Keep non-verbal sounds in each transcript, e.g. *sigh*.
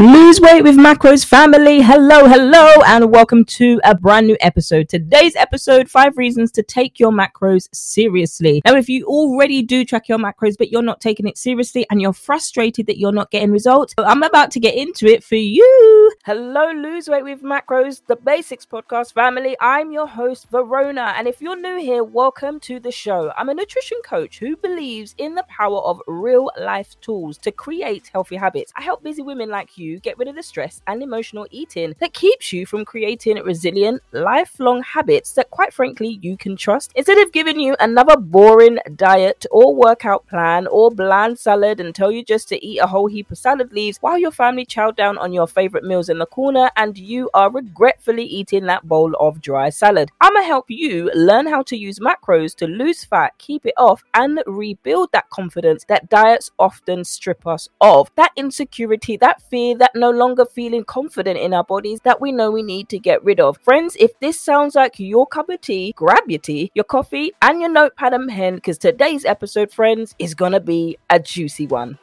Lose weight with macros family. Hello, hello, and welcome to a brand new episode. Today's episode five reasons to take your macros seriously. Now, if you already do track your macros, but you're not taking it seriously and you're frustrated that you're not getting results, I'm about to get into it for you. Hello, Lose Weight with Macros, the Basics Podcast family. I'm your host, Verona, and if you're new here, welcome to the show. I'm a nutrition coach who believes in the power of real life tools to create healthy habits. I help busy women like you get rid of the stress and emotional eating that keeps you from creating resilient, lifelong habits that, quite frankly, you can trust. Instead of giving you another boring diet or workout plan or bland salad and tell you just to eat a whole heap of salad leaves while your family chow down on your favorite meals in the corner and you are regretfully eating that bowl of dry salad. I'm gonna help you learn how to use macros to lose fat, keep it off, and rebuild that confidence that diets often strip us of. That insecurity, that fear that no longer feeling confident in our bodies that we know we need to get rid of. Friends, if this sounds like your cup of tea, grab your tea, your coffee, and your notepad and pen because today's episode, friends, is going to be a juicy one.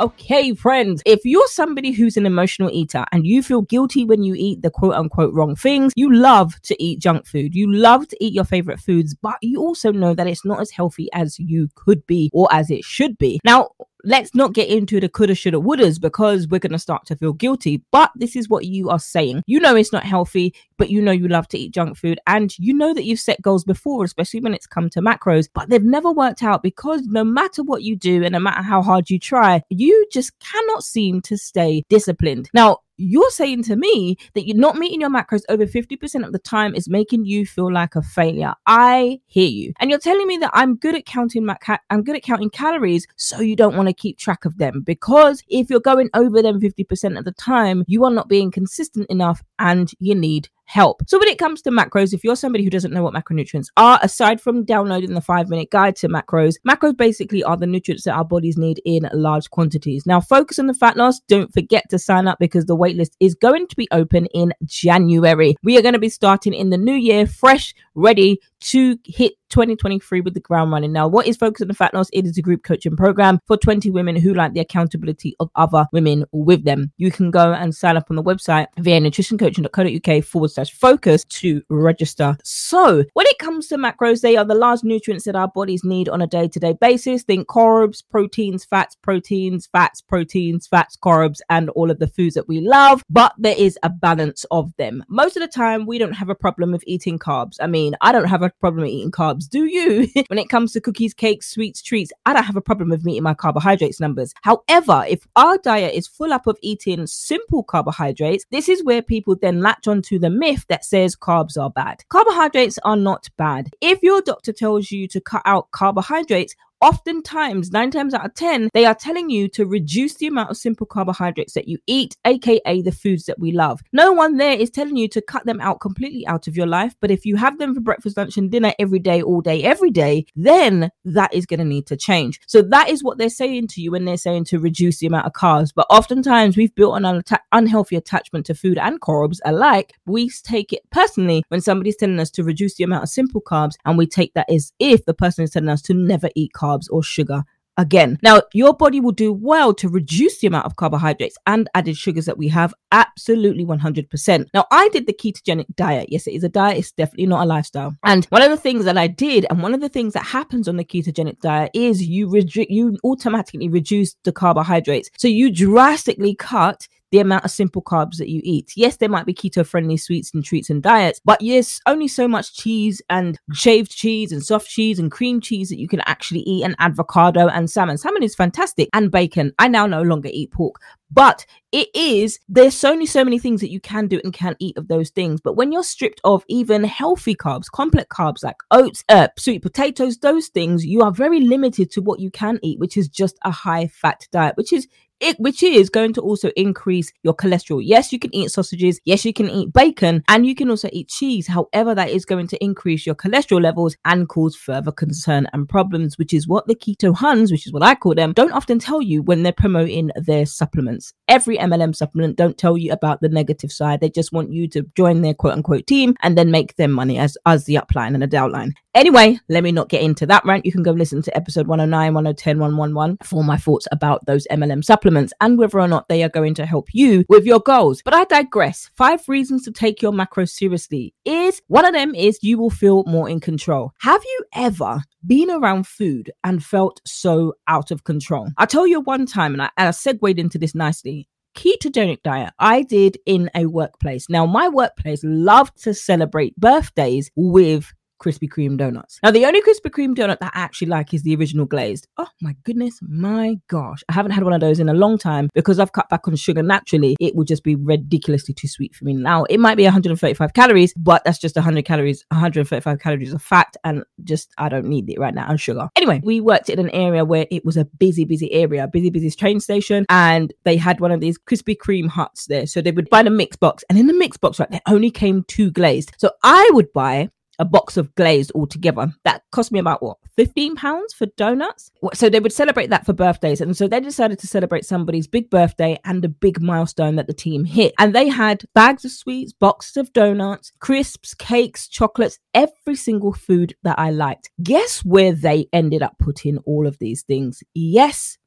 Okay, friends, if you're somebody who's an emotional eater and you feel guilty when you eat the quote unquote wrong things, you love to eat junk food. You love to eat your favorite foods, but you also know that it's not as healthy as you could be or as it should be. Now, let's not get into the coulda, shoulda, wouldas because we're going to start to feel guilty. But this is what you are saying. You know it's not healthy, but you know you love to eat junk food. And you know that you've set goals before, especially when it's come to macros, but they've never worked out because no matter what you do and no matter how hard you try, you just cannot seem to stay disciplined. Now, you're saying to me that you're not meeting your macros over 50% of the time is making you feel like a failure. I hear you. And you're telling me that I'm good at counting my ca- I'm good at counting calories, so you don't want to keep track of them because if you're going over them 50% of the time, you are not being consistent enough and you need help. So when it comes to macros, if you're somebody who doesn't know what macronutrients are, aside from downloading the five minute guide to macros, macros basically are the nutrients that our bodies need in large quantities. Now focus on the fat loss. Don't forget to sign up because the waitlist is going to be open in January. We are going to be starting in the new year, fresh, ready to hit 2023 with the ground running. Now, what is Focus on the Fat Loss? It is a group coaching program for 20 women who like the accountability of other women with them. You can go and sign up on the website via nutritioncoaching.co.uk forward slash focus to register. So, when it comes to macros, they are the large nutrients that our bodies need on a day to day basis. Think carbs, proteins, fats, proteins, fats, proteins, fats, carbs, and all of the foods that we love. But there is a balance of them. Most of the time, we don't have a problem with eating carbs. I mean, I don't have a problem eating carbs, do you? *laughs* when it comes to cookies, cakes, sweets, treats, I don't have a problem with meeting my carbohydrates numbers. However, if our diet is full up of eating simple carbohydrates, this is where people then latch onto the myth that says carbs are bad. Carbohydrates are not bad. If your doctor tells you to cut out carbohydrates, oftentimes, nine times out of 10, they are telling you to reduce the amount of simple carbohydrates that you eat, aka the foods that we love. No one there is telling you to cut them out completely out of your life. But if you have them for breakfast, lunch, and dinner every day, all day, every day, then that is going to need to change. So that is what they're saying to you when they're saying to reduce the amount of carbs. But oftentimes, we've built an unhealthy attachment to food and carbs alike. We take it personally when somebody's telling us to reduce the amount of simple carbs, and we take that as if the person is telling us to never eat carbs carbs or sugar again. Now, your body will do well to reduce the amount of carbohydrates and added sugars that we have. Absolutely 100%. Now, I did the ketogenic diet. Yes, it is a diet. It's definitely not a lifestyle. And one of the things that I did, and one of the things that happens on the ketogenic diet is you, redu- you automatically reduce the carbohydrates. So you drastically cut the amount of simple carbs that you eat. Yes, there might be keto friendly sweets and treats and diets, but yes, only so much cheese and shaved cheese and soft cheese and cream cheese that you can actually eat and avocado and salmon. Salmon is fantastic and bacon. I now no longer eat pork, but it is there's only so many things that you can do and can eat of those things but when you're stripped of even healthy carbs complex carbs like oats uh, sweet potatoes those things you are very limited to what you can eat which is just a high fat diet which is it, which is going to also increase your cholesterol. Yes, you can eat sausages. Yes, you can eat bacon and you can also eat cheese. However, that is going to increase your cholesterol levels and cause further concern and problems, which is what the keto huns, which is what I call them, don't often tell you when they're promoting their supplements. Every MLM supplement don't tell you about the negative side. They just want you to join their quote unquote team and then make them money as, as the upline and the downline. Anyway, let me not get into that rant. You can go listen to episode 109, 110, 111 for my thoughts about those MLM supplements and whether or not they are going to help you with your goals. But I digress. Five reasons to take your macros seriously is one of them is you will feel more in control. Have you ever been around food and felt so out of control? I told you one time, and I, and I segued into this nicely ketogenic diet I did in a workplace. Now, my workplace loved to celebrate birthdays with Krispy Kreme donuts. Now, the only Krispy Kreme donut that I actually like is the original glazed. Oh my goodness, my gosh. I haven't had one of those in a long time because I've cut back on sugar naturally. It would just be ridiculously too sweet for me. Now, it might be 135 calories, but that's just 100 calories, 135 calories of fat, and just I don't need it right now and sugar. Anyway, we worked in an area where it was a busy, busy area, busy, busy train station, and they had one of these Krispy Kreme huts there. So they would buy the mix box, and in the mix box, right, there only came two glazed. So I would buy a box of glaze altogether. That cost me about what, 15 pounds for donuts? So they would celebrate that for birthdays. And so they decided to celebrate somebody's big birthday and a big milestone that the team hit. And they had bags of sweets, boxes of donuts, crisps, cakes, chocolates, every single food that I liked. Guess where they ended up putting all of these things? Yes,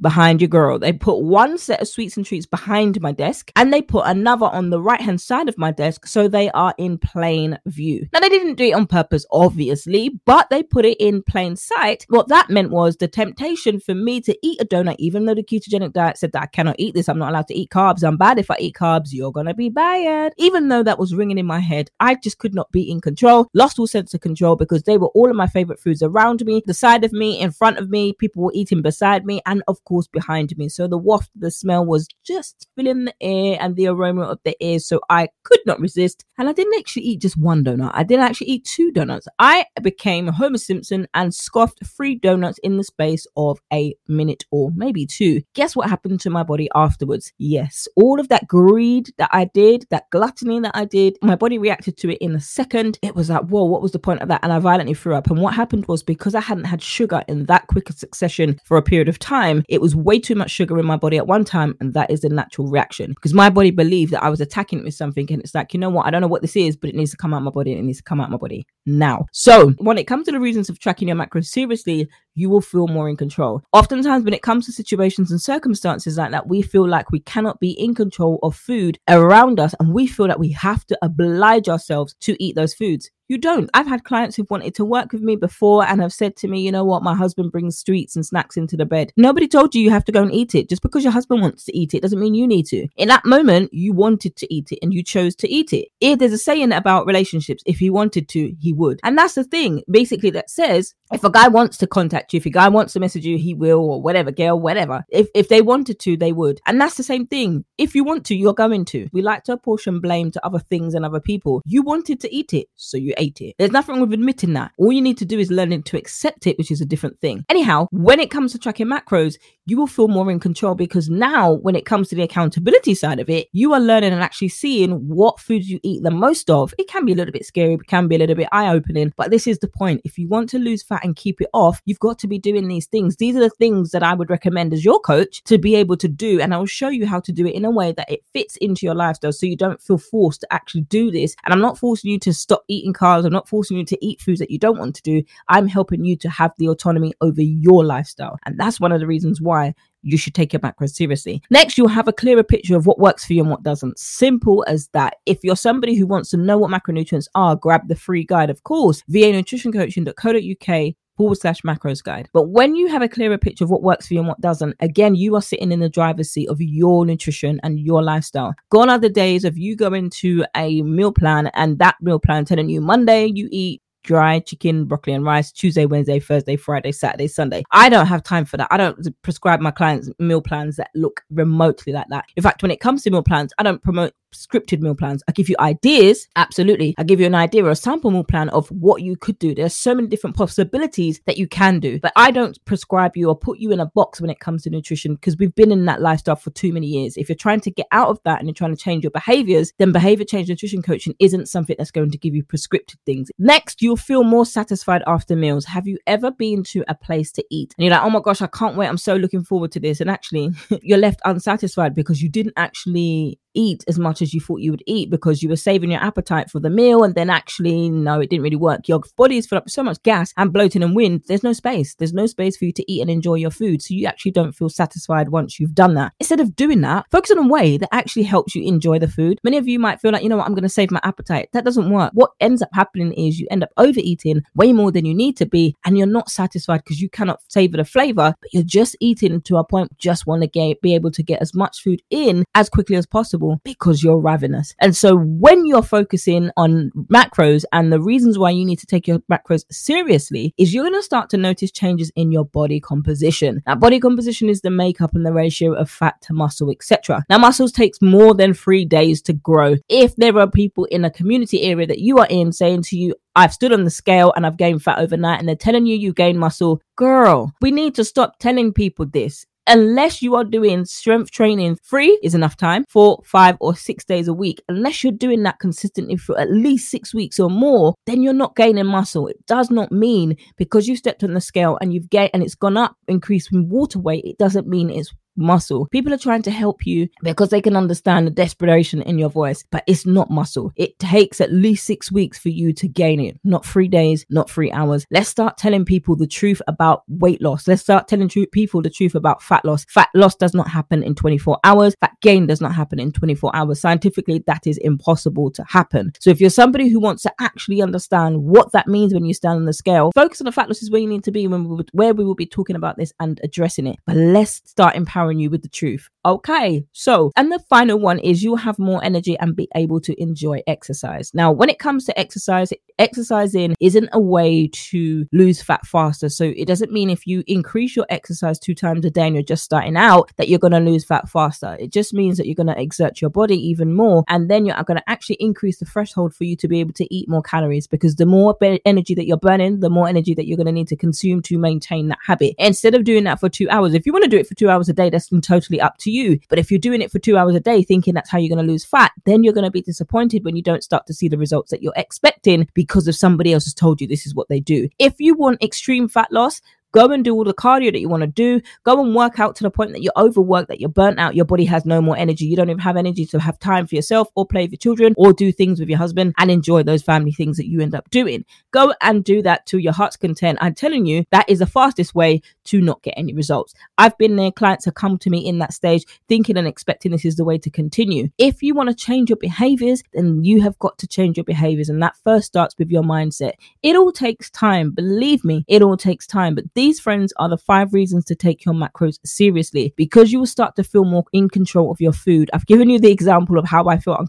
behind your girl. They put one set of sweets and treats behind my desk and they put another on the right hand side of my desk so they are in plain view. Now, they didn't do it on purpose, obviously, but they put it in plain sight. What that meant was the temptation for me to eat a donut, even though the ketogenic diet said that I cannot eat this, I'm not allowed to eat carbs, I'm bad if I eat carbs, you're gonna be bad. Even though that was ringing in my head, I just could not be in control, lost all sense of control because they were all of my favorite foods around me, the side of me, in front of me, people were eating beside me, and of course behind me. So the waft, the smell was just filling the air and the aroma of the air. So I could not resist. And I didn't actually eat just one donut. I didn't actually eat two donuts. I became Homer Simpson and scoffed three donuts in the space of a minute or maybe two. Guess what happened to my body afterwards? Yes, all of that greed that I did, that gluttony that I did, my body reacted to it in a second. It was like, whoa, what was the point of that? And I violently threw up. And what happened was because I hadn't had sugar in that quick succession for a period of time, it was way too much sugar in my body at one time, and that is a natural reaction because my body believed that I was attacking it with something, and it's like, you know what, I don't know what this is, but it needs to come out my body, and it needs to come out my body now. So when it comes to the reasons of tracking your macros seriously, you will feel more in control. Oftentimes, when it comes to situations and circumstances like that, we feel like we cannot be in control of food around us, and we feel that we have to oblige ourselves to eat those foods. You don't. I've had clients who've wanted to work with me before and have said to me, you know what, my husband brings sweets and snacks into the bed. Nobody told you you have to go and eat it. Just because your husband wants to eat it doesn't mean you need to. In that moment, you wanted to eat it and you chose to eat it. If there's a saying about relationships, if he wanted to, he would. And that's the thing, basically, that says if a guy wants to contact you, if a guy wants to message you, he will, or whatever, girl, whatever. If if they wanted to, they would. And that's the same thing. If you want to, you're going to. We like to apportion blame to other things and other people. You wanted to eat it, so you it. There's nothing wrong with admitting that. All you need to do is learning to accept it, which is a different thing. Anyhow, when it comes to tracking macros, you will feel more in control because now, when it comes to the accountability side of it, you are learning and actually seeing what foods you eat the most of. It can be a little bit scary, it can be a little bit eye opening, but this is the point. If you want to lose fat and keep it off, you've got to be doing these things. These are the things that I would recommend as your coach to be able to do. And I will show you how to do it in a way that it fits into your lifestyle so you don't feel forced to actually do this. And I'm not forcing you to stop eating carbs. I'm not forcing you to eat foods that you don't want to do. I'm helping you to have the autonomy over your lifestyle. And that's one of the reasons why you should take your macros seriously. Next, you'll have a clearer picture of what works for you and what doesn't. Simple as that. If you're somebody who wants to know what macronutrients are, grab the free guide, of course, vianutritioncoaching.co.uk forward slash macros guide. But when you have a clearer picture of what works for you and what doesn't, again, you are sitting in the driver's seat of your nutrition and your lifestyle. Gone are the days of you going to a meal plan and that meal plan telling you Monday you eat dry chicken, broccoli, and rice Tuesday, Wednesday, Thursday, Friday, Saturday, Sunday. I don't have time for that. I don't prescribe my clients meal plans that look remotely like that. In fact, when it comes to meal plans, I don't promote scripted meal plans. I give you ideas, absolutely. I give you an idea or a sample meal plan of what you could do. There's so many different possibilities that you can do, but I don't prescribe you or put you in a box when it comes to nutrition because we've been in that lifestyle for too many years. If you're trying to get out of that and you're trying to change your behaviors, then behavior change nutrition coaching isn't something that's going to give you prescriptive things. Next, you'll feel more satisfied after meals. Have you ever been to a place to eat and you're like, oh my gosh, I can't wait. I'm so looking forward to this. And actually, *laughs* you're left unsatisfied because you didn't actually eat as much as you thought you would eat because you were saving your appetite for the meal and then actually no it didn't really work. Your body is filled up with so much gas and bloating and wind there's no space. There's no space for you to eat and enjoy your food. So you actually don't feel satisfied once you've done that. Instead of doing that focus on a way that actually helps you enjoy the food. Many of you might feel like you know what i'm going to save my appetite. That doesn't work. What ends up happening is you end up overeating way more than you need to be and you're not satisfied because you cannot savor the flavor but you're just eating to a point just want to get be able to get as much food in as quickly as possible because you're ravenous. And so when you're focusing on macros and the reasons why you need to take your macros seriously is you're going to start to notice changes in your body composition. Now, body composition is the makeup and the ratio of fat to muscle, etc. Now, muscles takes more than three days to grow. If there are people in a community area that you are in saying to you, I've stood on the scale and I've gained fat overnight and they're telling you you gain muscle. Girl, we need to stop telling people this unless you are doing strength training three is enough time four five or six days a week. Unless you're doing that consistently for at least six weeks or more then you're not gaining muscle. It does not mean because you stepped on the scale and you've gained and it's gone up increased in water weight it doesn't mean it's muscle. People are trying to help you because they can understand the desperation in your voice, but it's not muscle. It takes at least six weeks for you to gain it, not three days, not three hours. Let's start telling people the truth about weight loss. Let's start telling tr- people the truth about fat loss. Fat loss does not happen in 24 hours. Fat gain does not happen in 24 hours. Scientifically, that is impossible to happen. So if you're somebody who wants to actually understand what that means when you stand on the scale, focus on the fat loss is where you need to be when we, where we will be talking about this and addressing it. But let's start empowering empowering you with the truth. Okay, so, and the final one is you'll have more energy and be able to enjoy exercise. Now, when it comes to exercise, exercising isn't a way to lose fat faster. So, it doesn't mean if you increase your exercise two times a day and you're just starting out that you're going to lose fat faster. It just means that you're going to exert your body even more. And then you're going to actually increase the threshold for you to be able to eat more calories because the more be- energy that you're burning, the more energy that you're going to need to consume to maintain that habit. Instead of doing that for two hours, if you want to do it for two hours a day, that's totally up to you. But if you're doing it for two hours a day thinking that's how you're going to lose fat, then you're going to be disappointed when you don't start to see the results that you're expecting because of somebody else has told you this is what they do. If you want extreme fat loss, Go and do all the cardio that you want to do. Go and work out to the point that you're overworked, that you're burnt out, your body has no more energy. You don't even have energy to have time for yourself or play with your children or do things with your husband and enjoy those family things that you end up doing. Go and do that to your heart's content. I'm telling you, that is the fastest way to not get any results. I've been there, clients have come to me in that stage thinking and expecting this is the way to continue. If you want to change your behaviors, then you have got to change your behaviors. And that first starts with your mindset. It all takes time. Believe me, it all takes time. But these friends are the five reasons to take your macros seriously because you will start to feel more in control of your food. I've given you the example of how I felt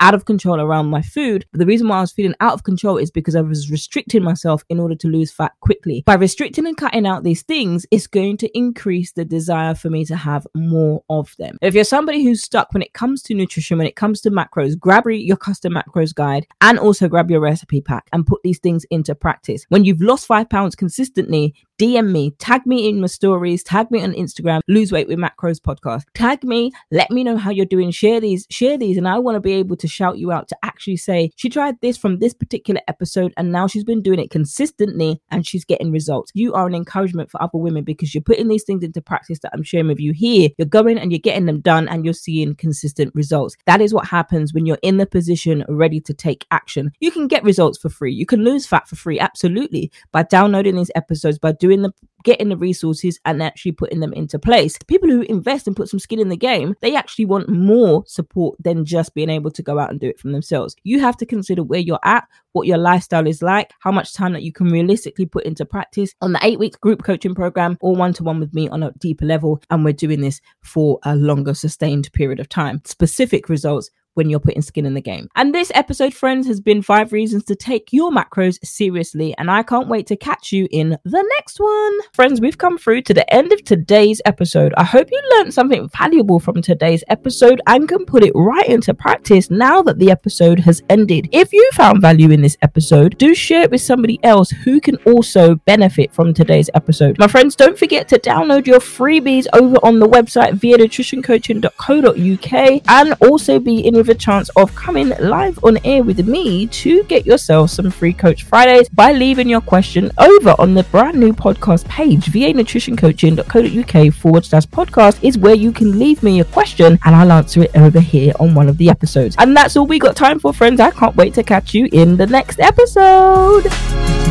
out of control around my food. But the reason why I was feeling out of control is because I was restricting myself in order to lose fat quickly. By restricting and cutting out these things, it's going to increase the desire for me to have more of them. If you're somebody who's stuck when it comes to nutrition, when it comes to macros, grab your custom macros guide and also grab your recipe pack and put these things into practice. When you've lost five pounds consistently, DM me, tag me in my stories, tag me on Instagram, lose weight with macros podcast. Tag me, let me know how you're doing. Share these, share these, and I want to be able to shout you out to actually say she tried this from this particular episode and now she's been doing it consistently and she's getting results. You are an encouragement for other women because you're putting these things into practice that I'm sharing with you here. You're going and you're getting them done and you're seeing consistent results. That is what happens when you're in the position ready to take action. You can get results for free. You can lose fat for free, absolutely, by downloading these episodes, by doing doing the getting the resources and actually putting them into place. People who invest and put some skin in the game, they actually want more support than just being able to go out and do it from themselves. You have to consider where you're at, what your lifestyle is like, how much time that you can realistically put into practice on the eight week group coaching program or one to one with me on a deeper level. And we're doing this for a longer sustained period of time. Specific results when you're putting skin in the game. And this episode, friends, has been five reasons to take your macros seriously. And I can't wait to catch you in the next one. Friends, we've come through to the end of today's episode. I hope you learned something valuable from today's episode and can put it right into practice now that the episode has ended. If you found value in this episode, do share it with somebody else who can also benefit from today's episode. My friends, don't forget to download your freebies over on the website vianutritioncoaching.co.uk and also be in with a chance of coming live on air with me to get yourself some free Coach Fridays by leaving your question over on the brand new podcast page, vianutritioncoaching.co.uk forward slash podcast is where you can leave me a question and I'll answer it over here on one of the episodes. And that's all we got time for, friends. I can't wait to catch you in the next episode.